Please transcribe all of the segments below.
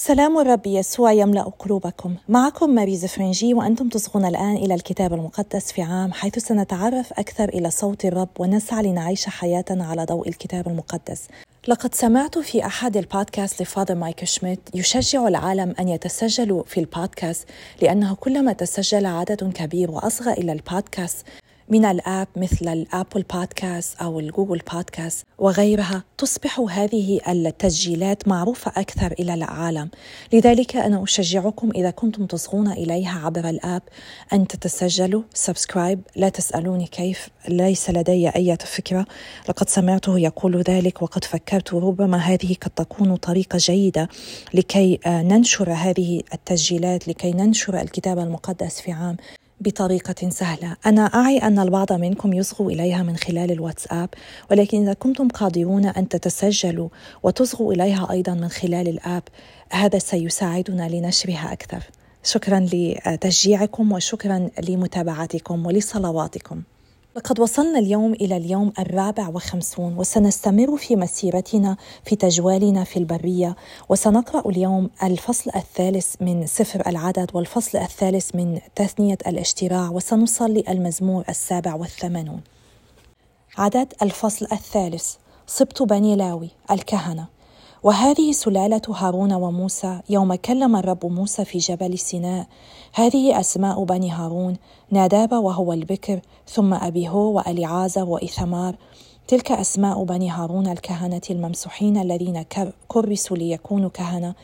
سلام الرب يسوع يملأ قلوبكم. معكم ماري زفرنجي وأنتم تصغون الآن إلى الكتاب المقدس في عام حيث سنتعرف أكثر إلى صوت الرب ونسعى لنعيش حياتنا على ضوء الكتاب المقدس. لقد سمعت في أحد البودكاست ل Father مايكل شميت يشجع العالم أن يتسجلوا في البودكاست لأنه كلما تسجل عدد كبير وأصغى إلى البودكاست من الآب مثل ال Apple Podcast أو ال Google Podcast وغيرها تصبح هذه التسجيلات معروفة أكثر إلى العالم. لذلك أنا أشجعكم إذا كنتم تصغون إليها عبر الآب أن تتسجلوا سبسكرايب لا تسألوني كيف ليس لدي أي فكرة. لقد سمعته يقول ذلك وقد فكرت ربما هذه قد تكون طريقة جيدة لكي ننشر هذه التسجيلات لكي ننشر الكتاب المقدس في عام بطريقة سهلة. أنا أعي أن البعض منكم يصغوا إليها من خلال الواتساب ولكن إذا كنتم قادرون أن تتسجلوا وتصغوا إليها أيضا من خلال الآب هذا سيساعدنا لنشرها أكثر. شكرا لتشجيعكم وشكرا لمتابعتكم ولصلواتكم. لقد وصلنا اليوم إلى اليوم الرابع وخمسون وسنستمر في مسيرتنا في تجوالنا في البرية وسنقرأ اليوم الفصل الثالث من سفر العدد والفصل الثالث من تثنية الاشتراع وسنصلي المزمور السابع والثمانون. عدد الفصل الثالث سبط بني لاوي الكهنة. وهذه سلالة هارون وموسى يوم كلم الرب موسى في جبل سيناء. هذه أسماء بني هارون ناداب وهو البكر ثم أبيهو وأليعازر وإثمار. تلك أسماء بني هارون الكهنة الممسوحين الذين كرسوا ليكونوا كهنة.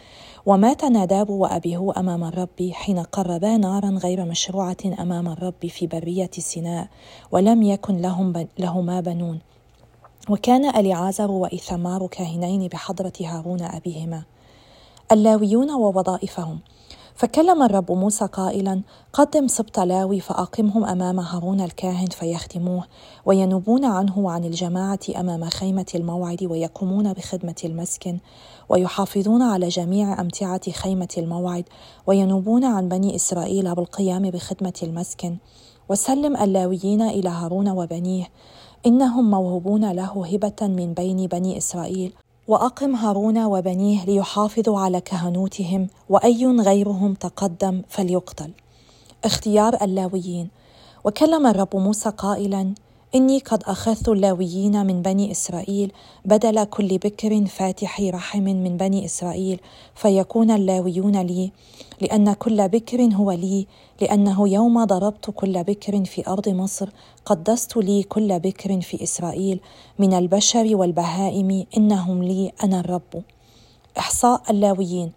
ومات ناداب وأبيهو أمام الرب حين قربا نارا غير مشروعة أمام الرب في برية سيناء ولم يكن لهم لهما بنون. وكان أليعازر وإثمار كاهنين بحضرة هارون أبيهما اللاويون ووظائفهم. فكلم الرب موسى قائلا قدم سبط لاوي فأقمهم أمام هارون الكاهن فيختموه وينوبون عنه وعن الجماعة أمام خيمة الموعد ويقومون بخدمة المسكن ويحافظون على جميع أمتعة خيمة الموعد وينوبون عن بني إسرائيل بالقيام بخدمة المسكن. وسلم اللاويين إلى هارون وبنيه إنهم موهوبون له هبة من بين بني إسرائيل. وأقم هارون وبنيه ليحافظوا على كهنوتهم وأي غيرهم تقدم فليقتل. اختيار اللاويين. وكلم الرب موسى قائلا إني قد أخذت اللاويين من بني إسرائيل بدل كل بكر فاتح رحم من بني إسرائيل فيكون اللاويون لي لأن كل بكر هو لي لأنه يوم ضربت كل بكر في أرض مصر قدست لي كل بكر في إسرائيل من البشر والبهائم إنهم لي أنا الرب. إحصاء اللاويين.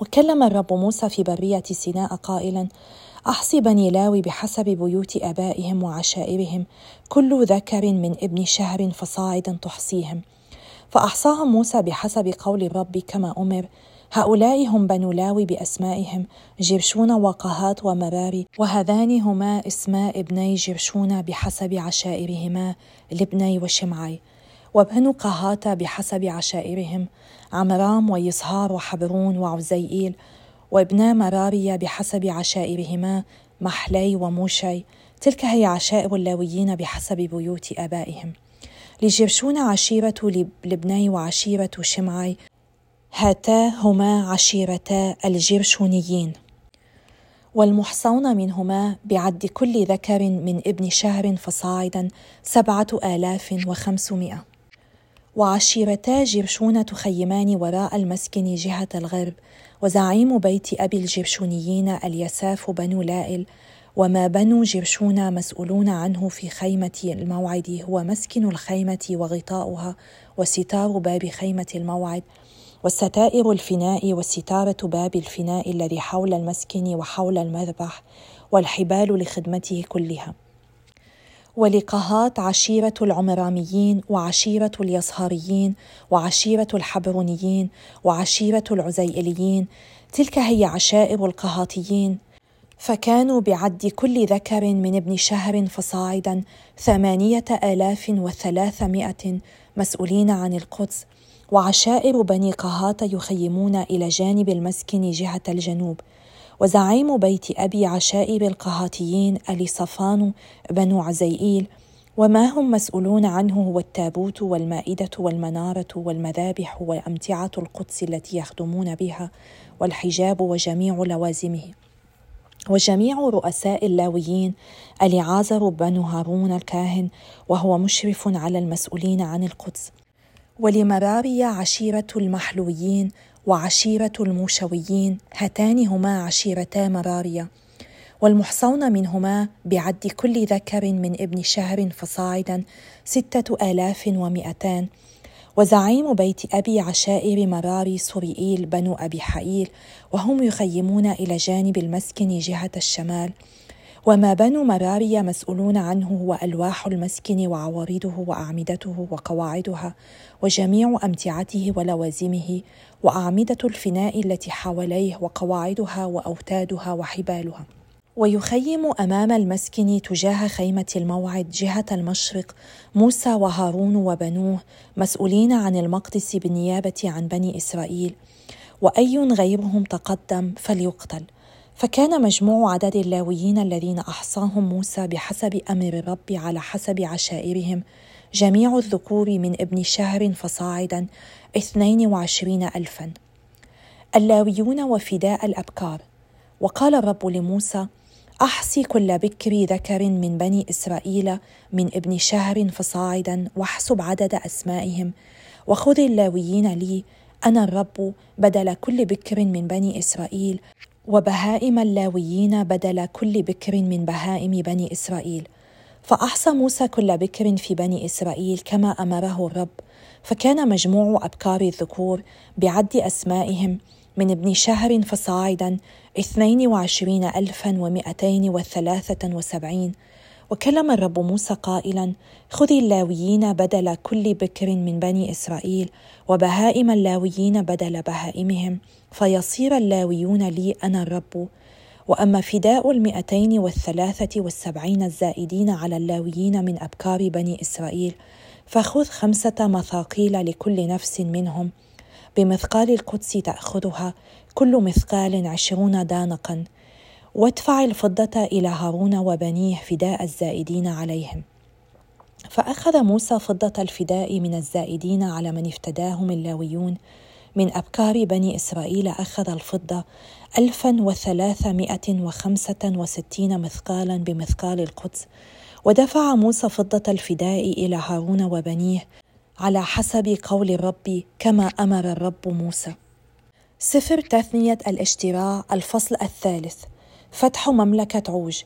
وكلم الرب موسى في برية سيناء قائلا أحصي بني لاوي بحسب بيوت آبائهم وعشائرهم كل ذكر من ابن شهر فصاعدا تحصيهم. فأحصاهم موسى بحسب قول الرب كما أمر. هؤلاء هم بنو لاوي بأسمائهم جرشون وقهات ومراري وهذان هما إسماء ابني جرشون بحسب عشائرهما لبني وشمعي. وبنو قهات بحسب عشائرهم عمرام ويصهار وحبرون وعزيئيل. وابنا مراريا بحسب عشائرهما محلي وموشي. تلك هي عشائر اللاويين بحسب بيوت آبائهم. لجرشون عشيرة لبني وعشيرة شمعي هاتا هما عشيرتا الجرشونيين والمحصون منهما بعد كل ذكر من ابن شهر فصاعدا سبعة آلاف وخمسمائة. وعشيرتا جرشون تخيمان وراء المسكن جهة الغرب وزعيم بيت أبي الجرشونيين اليساف بنو لائل وما بنو جرشون مسؤولون عنه في خيمة الموعد هو مسكن الخيمة وغطاؤها وستار باب خيمة الموعد والستائر الفناء وستارة باب الفناء الذي حول المسكن وحول المذبح والحبال لخدمته كلها. ولقهات عشيرة العمراميين وعشيرة اليصهاريين وعشيرة الحبرونيين وعشيرة العزيئليين تلك هي عشائر القهاطيين فكانوا بعد كل ذكر من ابن شهر فصاعدا ثمانية آلاف وثلاثمائة مسؤولين عن القدس وعشائر بني قهات يخيمون إلى جانب المسكن جهة الجنوب. وزعيم بيت أبي عشائر القهاتيين أليصفان بنو عزيئيل وما هم مسؤولون عنه هو التابوت والمائدة والمنارة والمذابح وأمتعة القدس التي يخدمون بها والحجاب وجميع لوازمه. وجميع رؤساء اللاويين أليعازر بن هارون الكاهن وهو مشرف على المسؤولين عن القدس. ولمراريا عشيرة المحلويين وعشيرة الموشويين هاتان هما عشيرتا مراريا. والمحصون منهما بعد كل ذكر من ابن شهر فصاعدا ستة آلاف ومئتان. وزعيم بيت أبي عشائر مراري سوريئيل بنو أبي حائيل وهم يخيمون إلى جانب المسكن جهة الشمال. وما بنو مراري مسؤولون عنه هو ألواح المسكن وعوارضه وأعمدته وقواعدها وجميع أمتعته ولوازمه وأعمدة الفناء التي حواليه وقواعدها وأوتادها وحبالها. ويخيم أمام المسكن تجاه خيمة الموعد جهة المشرق موسى وهارون وبنوه مسؤولين عن المقدس بالنيابة عن بني إسرائيل. وأي غيرهم تقدم فليقتل. فكان مجموع عدد اللاويين الذين أحصاهم موسى بحسب أمر الرب على حسب عشائرهم جميع الذكور من ابن شهر فصاعدا اثنين وعشرين الفا. اللاويون وفداء الأبكار. وقال الرب لموسى أحصي كل بكر ذكر من بني إسرائيل من ابن شهر فصاعدا واحسب عدد أسمائهم. وخذ اللاويين لي أنا الرب بدل كل بكر من بني إسرائيل وبهائم اللاويين بدل كل بكر من بهائم بني إسرائيل. فأحصى موسى كل بكر في بني إسرائيل كما أمره الرب فكان مجموع أبكار الذكور بعد أسمائهم من ابن شهر فصاعدا اثنين وعشرين ألفا ومئتين وثلاثة وسبعين. وكلم الرب موسى قائلا خذ اللاويين بدل كل بكر من بني إسرائيل وبهائم اللاويين بدل بهائمهم فيصير اللاويون لي أنا الرب وأما فداء المئتين والثلاثة والسبعين الزائدين على اللاويين من أبكار بني إسرائيل فخذ خمسة مثاقيل لكل نفس منهم. بمثقال القدس تأخذها كل مثقال عشرون دانقا. وادفع الفضة إلى هارون وبنيه فداء الزائدين عليهم. فأخذ موسى فضة الفداء من الزائدين على من افتداهم اللاويون من أبكار بني إسرائيل أخذ الفضة ألفا وثلاثمائة وخمسة وستين مثقالا بمثقال القدس ودفع موسى فضة الفداء إلى هارون وبنيه على حسب قول الرب كما أمر الرب موسى. سفر تثنية الاشتراع الفصل الثالث فتح مملكة عوج.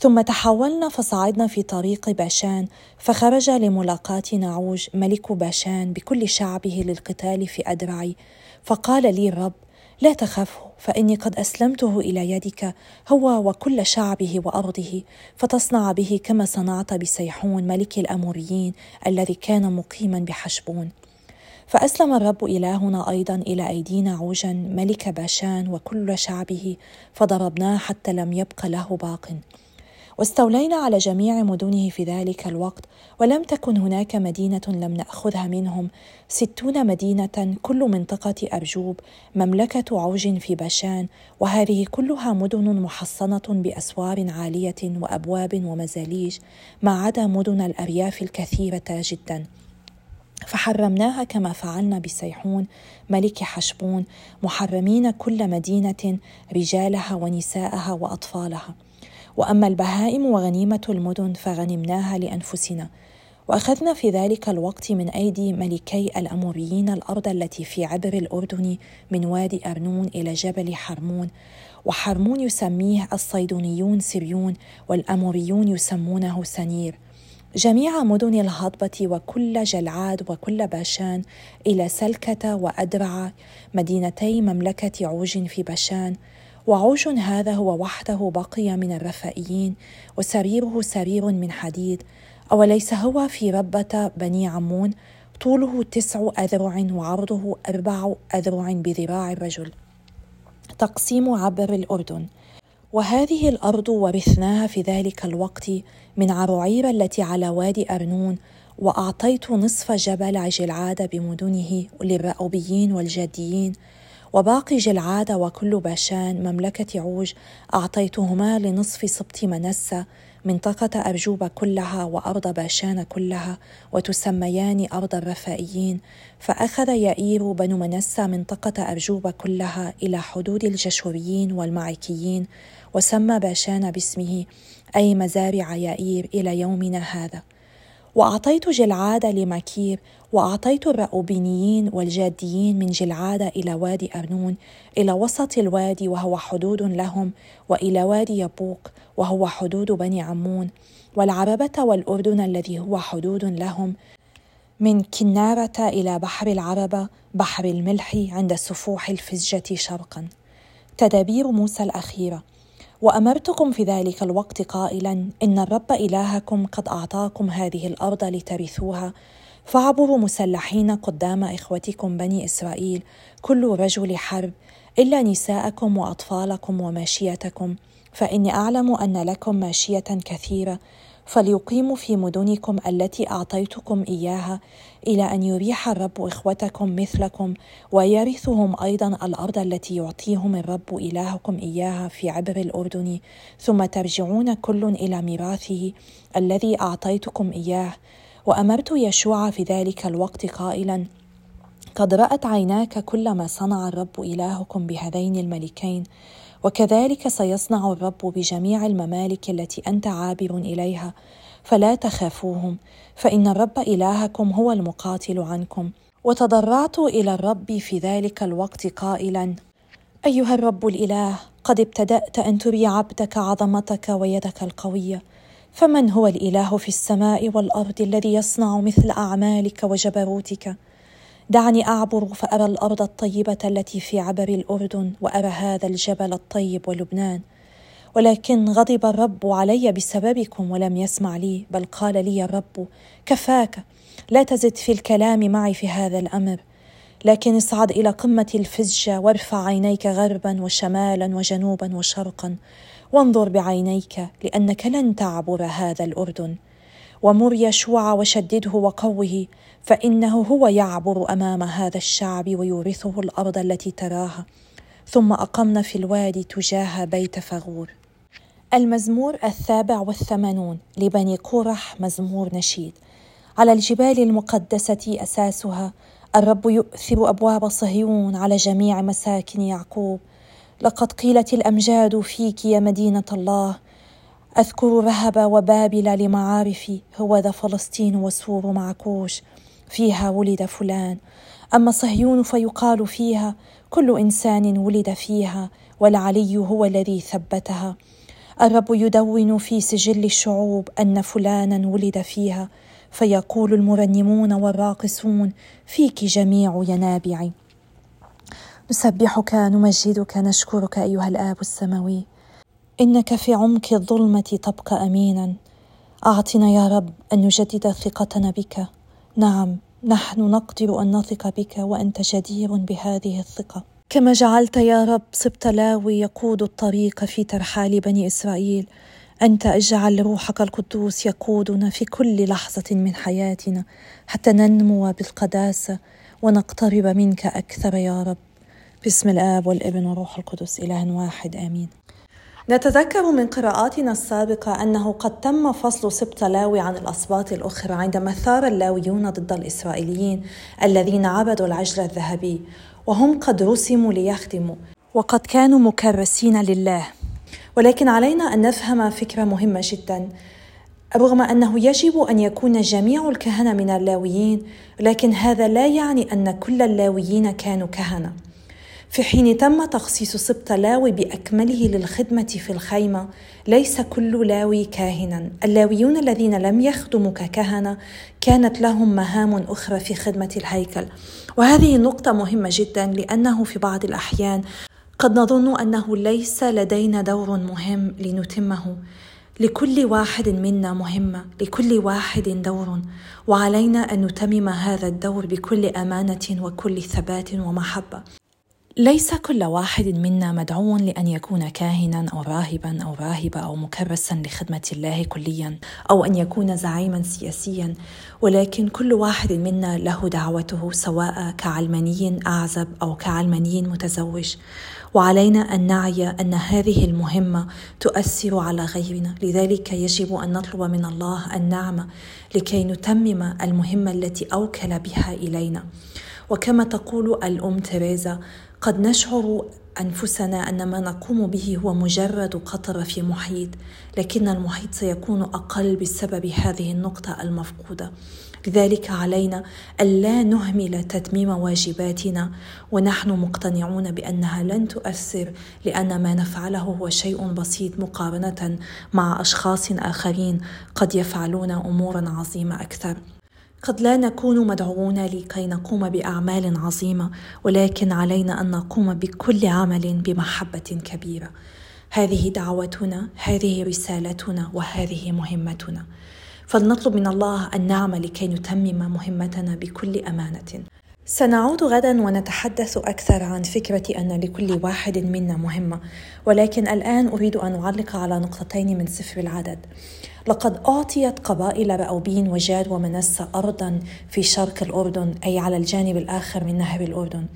ثم تحولنا فصعدنا في طريق باشان فخرج لملاقاة نعوج ملك باشان بكل شعبه للقتال في أدرعي. فقال لي الرب لا تخفه فإني قد أسلمته إلى يدك هو وكل شعبه وأرضه. فتصنع به كما صنعت بسيحون ملك الأموريين الذي كان مقيما بحشبون. فأسلم الرب إلهنا أيضا إلى ايدينا عوجا ملك باشان وكل شعبه فضربناه حتى لم يبق له باق. واستولينا على جميع مدنه في ذلك الوقت ولم تكن هناك مدينة لم نأخذها منهم. ستون مدينة كل منطقة أرجوب مملكة عوج في باشان وهذه كلها مدن محصنة بأسوار عالية وأبواب ومزاليج ما عدا مدن الأرياف الكثيرة جدا. فحرمناها كما فعلنا بسيحون ملك حشبون محرمين كل مدينة رجالها ونساءها وأطفالها. وأما البهائم وغنيمة المدن فغنمناها لأنفسنا. وأخذنا في ذلك الوقت من أيدي ملكي الأموريين الأرض التي في عبر الأردن من وادي أرنون إلى جبل حرمون. وحرمون يسميه الصيدونيون سريون والأموريون يسمونه سنير. جميع مدن الهضبة وكل جلعاد وكل باشان إلى سلكة وأدرع مدينتي مملكة عوج في باشان وعوش هذا هو وحده بقي من الرفائيين وسريره سرير من حديد. أوليس هو في ربة بني عمون؟ طوله تسع أذرع وعرضه أربع أذرع بذراع الرجل. تقسيم عبر الأردن. وهذه الأرض ورثناها في ذلك الوقت من عروعير التي على وادي أرنون وأعطيت نصف جبل عجلعاد بمدنه للرأوبيين والجاديين وباقي جلعاد وكل باشان مملكة عوج أعطيتهما لنصف سبط منسى منطقة أرجوبة كلها وأرض باشان كلها وتسميان أرض الرفائيين. فأخذ يائير بن منسى منطقة أرجوبة كلها إلى حدود الجشوريين والمعيكيين وسمى باشان باسمه أي مزارع يائير إلى يومنا هذا. وأعطيت جلعاد لمكير وأعطيت الرأوبينيين والجاديين من جلعاد إلى وادي أرنون إلى وسط الوادي وهو حدود لهم وإلى وادي يبوق وهو حدود بني عمون والعربة والأردن الذي هو حدود لهم من كنارة إلى بحر العربة بحر الملح عند سفوح الفزجة شرقا. تدابير موسى الأخيرة. وأمرتكم في ذلك الوقت قائلا إن الرب إلهكم قد أعطاكم هذه الأرض لترثوها. فاعبروا مسلحين قدام إخوتكم بني إسرائيل كل رجل حرب إلا نساءكم وأطفالكم وماشيتكم. فإني أعلم أن لكم ماشية كثيرة فليقيموا في مدنكم التي أعطيتكم إياها إلى أن يريح الرب إخوتكم مثلكم ويرثهم أيضا الأرض التي يعطيهم الرب إلهكم إياها في عبر الأردن. ثم ترجعون كل إلى ميراثه الذي أعطيتكم إياه. وأمرت يشوع في ذلك الوقت قائلا قد رأت عيناك كل ما صنع الرب إلهكم بهذين الملكين وكذلك سيصنع الرب بجميع الممالك التي أنت عابر إليها فلا تخافوهم فإن الرب إلهكم هو المقاتل عنكم. وتضرعت إلى الرب في ذلك الوقت قائلا أيها الرب الإله قد ابتدأت أن تري عبدك عظمتك ويدك القويه فمن هو الإله في السماء والأرض الذي يصنع مثل أعمالك وجبروتك؟ دعني أعبر فأرى الأرض الطيبة التي في عبر الأردن وأرى هذا الجبل الطيب ولبنان. ولكن غضب الرب علي بسببكم ولم يسمع لي بل قال لي الرب كفاك لا تزد في الكلام معي في هذا الأمر. لكن اصعد إلى قمة الفزجه وارفع عينيك غربا وشمالا وجنوبا وشرقا. وانظر بعينيك لأنك لن تعبر هذا الأردن. ومر يشوع وشدده وقوه فإنه هو يعبر أمام هذا الشعب ويورثه الأرض التي تراها. ثم أقمنا في الوادي تجاه بيت فغور. المزمور الثابع والثمانون لبني قرح مزمور نشيد. على الجبال المقدسة أساسها الرب يؤثر أبواب صهيون على جميع مساكن يعقوب. لقد قيلت الأمجاد فيك يا مدينة الله أذكر رهب وبابل لمعارفي هو ذا فلسطين وسور معكوش فيها ولد فلان. أما صهيون فيقال فيها كل إنسان ولد فيها والعلي هو الذي ثبتها. الرب يدون في سجل الشعوب أن فلانا ولد فيها فيقول المرنمون والراقصون فيك جميع ينابعي نسبحك نمجدك نشكرك أيها الآب السماوي. إنك في عمق الظلمة تبقى أمينا. أعطنا يا رب أن نجدد ثقتنا بك. نعم نحن نقدر أن نثق بك وأنت جدير بهذه الثقة. كما جعلت يا رب سبط لاوي يقود الطريق في ترحال بني إسرائيل أنت اجعل روحك القدوس يقودنا في كل لحظة من حياتنا حتى ننمو بالقداسة ونقترب منك أكثر يا رب. باسم الآب والابن والروح القدس إله واحد آمين. نتذكر من قراءاتنا السابقة أنه قد تم فصل سبط لاوي عن الأسباط الأخرى عندما ثار اللاويون ضد الإسرائيليين الذين عبدوا العجل الذهبي وهم قد رسموا ليخدموا وقد كانوا مكرسين لله. ولكن علينا أن نفهم فكرة مهمة جدا. رغم أنه يجب أن يكون جميع الكهنة من اللاويين لكن هذا لا يعني أن كل اللاويين كانوا كهنة. في حين تم تخصيص سبط لاوي بأكمله للخدمة في الخيمة ليس كل لاوي كاهنا. اللاويون الذين لم يخدموا ككهنه كانت لهم مهام أخرى في خدمة الهيكل. وهذه نقطة مهمة جدا لأنه في بعض الأحيان قد نظن أنه ليس لدينا دور مهم لنتمه. لكل واحد منا مهمه لكل واحد دور. وعلينا أن نتمم هذا الدور بكل أمانة وكل ثبات ومحبة. ليس كل واحد منا مدعو لأن يكون كاهنا أو راهبا أو راهبة أو مكرسا لخدمة الله كليا أو أن يكون زعيما سياسيا ولكن كل واحد منا له دعوته سواء كعلماني أعزب أو كعلماني متزوج. وعلينا أن نعي أن هذه المهمة تؤثر على غيرنا. لذلك يجب أن نطلب من الله النعمة لكي نتمم المهمة التي أوكل بها إلينا. وكما تقول الأم تريزا قد نشعر أنفسنا أن ما نقوم به هو مجرد قطره في محيط لكن المحيط سيكون أقل بسبب هذه النقطة المفقودة. لذلك علينا الا نهمل تتميم واجباتنا ونحن مقتنعون بأنها لن تؤثر لأن ما نفعله هو شيء بسيط مقارنة مع أشخاص آخرين قد يفعلون أمورا عظيمة أكثر. قد لا نكون مدعوون لكي نقوم بأعمال عظيمة ولكن علينا أن نقوم بكل عمل بمحبة كبيرة. هذه دعوتنا هذه رسالتنا وهذه مهمتنا. فلنطلب من الله النعمه لكي نتمم مهمتنا بكل أمانة. سنعود غدا ونتحدث أكثر عن فكرة أن لكل واحد منا مهمة ولكن الآن أريد أن أعلق على نقطتين من سفر العدد. لقد أعطيت قبائل رأوبين وجاد ومنسى أرضا في شرق الأردن أي على الجانب الآخر من نهر الأردن.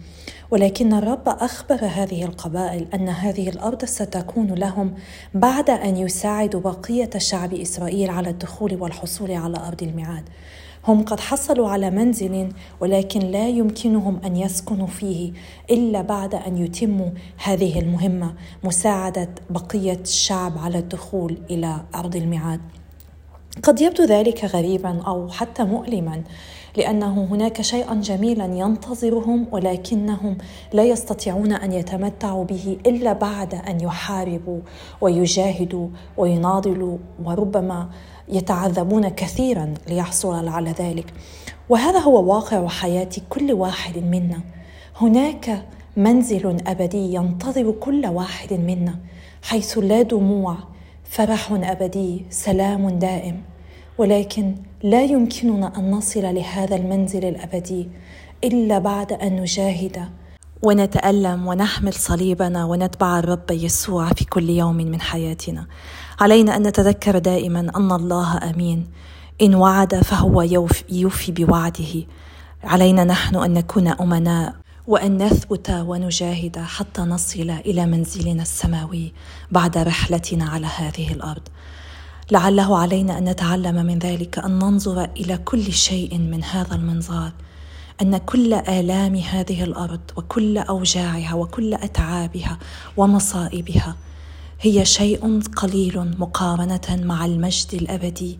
ولكن الرب أخبر هذه القبائل أن هذه الأرض ستكون لهم بعد أن يساعدوا بقية شعب إسرائيل على الدخول والحصول على أرض الميعاد. هم قد حصلوا على منزل ولكن لا يمكنهم أن يسكنوا فيه إلا بعد أن يتموا هذه المهمة مساعدة بقية الشعب على الدخول إلى أرض الميعاد. قد يبدو ذلك غريبا أو حتى مؤلما لأنه هناك شيئا جميلا ينتظرهم ولكنهم لا يستطيعون أن يتمتعوا به إلا بعد أن يحاربوا ويجاهدوا ويناضلوا وربما يتعذبون كثيرا ليحصلوا على ذلك. وهذا هو واقع حياة كل واحد منا. هناك منزل أبدي ينتظر كل واحد منا حيث لا دموع فرح أبدي سلام دائم. ولكن لا يمكننا أن نصل لهذا المنزل الأبدي إلا بعد أن نجاهد ونتألم ونحمل صليبنا ونتبع الرب يسوع في كل يوم من حياتنا. علينا أن نتذكر دائما أن الله أمين. إن وعد فهو يوفي بوعده. علينا نحن أن نكون أمناء وأن نثبت ونجاهد حتى نصل إلى منزلنا السماوي بعد رحلتنا على هذه الأرض. لعله علينا أن نتعلم من ذلك أن ننظر إلى كل شيء من هذا المنظار. أن كل آلام هذه الأرض وكل أوجاعها وكل أتعابها ومصائبها هي شيء قليل مقارنة مع المجد الأبدي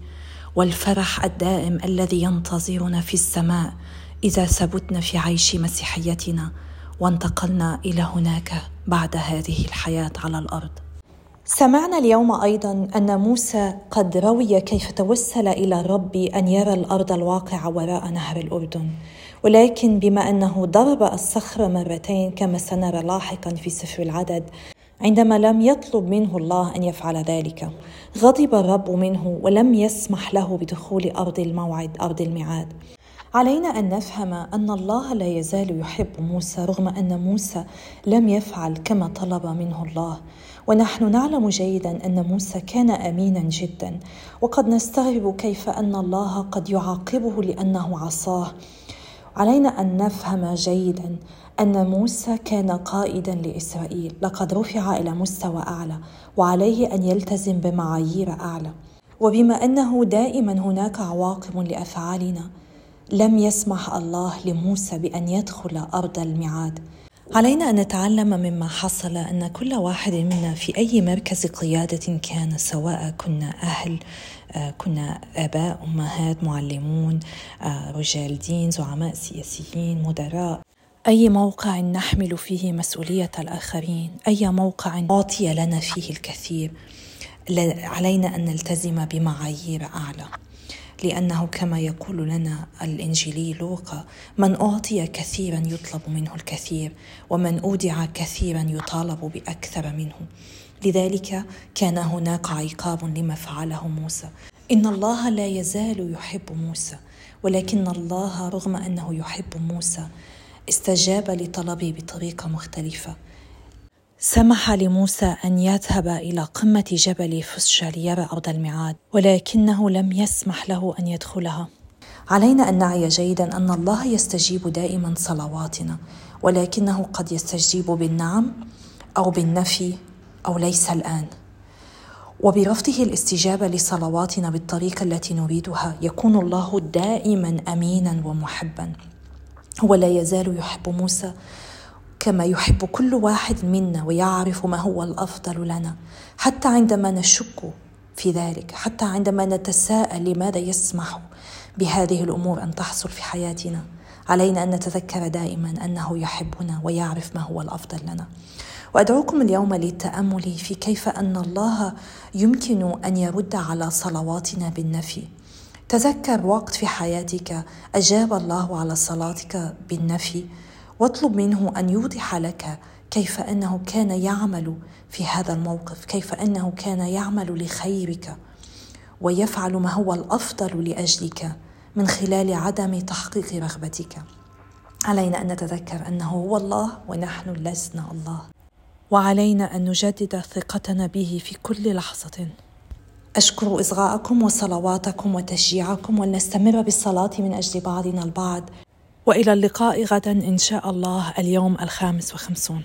والفرح الدائم الذي ينتظرنا في السماء إذا ثبتنا في عيش مسيحيتنا وانتقلنا إلى هناك بعد هذه الحياة على الأرض. سمعنا اليوم أيضا أن موسى قد روي كيف توسل إلى الرب أن يرى الأرض الواقعة وراء نهر الأردن. ولكن بما أنه ضرب الصخر مرتين كما سنرى لاحقا في سفر العدد عندما لم يطلب منه الله أن يفعل ذلك غضب الرب منه ولم يسمح له بدخول أرض الموعد أرض الميعاد. علينا أن نفهم أن الله لا يزال يحب موسى رغم أن موسى لم يفعل كما طلب منه الله. ونحن نعلم جيدا أن موسى كان امينا جدا وقد نستغرب كيف أن الله قد يعاقبه لأنه عصاه. علينا أن نفهم جيدا أن موسى كان قائدا لإسرائيل. لقد رفع إلى مستوى أعلى وعليه أن يلتزم بمعايير أعلى. وبما أنه دائما هناك عواقب لأفعالنا لم يسمح الله لموسى بأن يدخل أرض الميعاد. علينا أن نتعلم مما حصل أن كل واحد منا في أي مركز قيادة كان سواء كنا أهل كنا آباء أمهات معلمون آه، رجال دين زعماء سياسيين مدراء. أي موقع نحمل فيه مسؤولية الآخرين؟ أي موقع اعطي لنا فيه الكثير؟ علينا أن نلتزم بمعايير أعلى. لأنه كما يقول لنا الإنجيلي لوقا من أعطي كثيرا يطلب منه الكثير ومن أودع كثيرا يطالب بأكثر منه. لذلك كان هناك عقاب لما فعله موسى. إن الله لا يزال يحب موسى ولكن الله رغم أنه يحب موسى استجاب لطلبي بطريقة مختلفة. سمح لموسى أن يذهب إلى قمة جبل فسجة ليرى أرض الميعاد ولكنه لم يسمح له أن يدخلها. علينا أن نعي جيدا أن الله يستجيب دائما صلواتنا ولكنه قد يستجيب بالنعم أو بالنفي أو ليس الآن. وبرفضه الاستجابة لصلواتنا بالطريقة التي نريدها يكون الله دائما امينا ومحبا. هو لا يزال يحب موسى كما يحب كل واحد منا ويعرف ما هو الأفضل لنا. حتى عندما نشك في ذلك حتى عندما نتساءل لماذا يسمح بهذه الأمور أن تحصل في حياتنا علينا أن نتذكر دائما أنه يحبنا ويعرف ما هو الأفضل لنا. وأدعوكم اليوم للتأمل في كيف أن الله يمكن أن يرد على صلواتنا بالنفي. تذكر وقت في حياتك أجاب الله على صلاتك بالنفي واطلب منه أن يوضح لك كيف أنه كان يعمل في هذا الموقف كيف أنه كان يعمل لخيرك ويفعل ما هو الأفضل لأجلك من خلال عدم تحقيق رغبتك. علينا أن نتذكر أنه هو الله ونحن لسنا الله. وعلينا أن نجدد ثقتنا به في كل لحظة. أشكر إصغاءكم وصلواتكم وتشجيعكم ولنستمر بالصلاة من أجل بعضنا البعض. وإلى اللقاء غدا إن شاء الله اليوم الخامس وخمسون.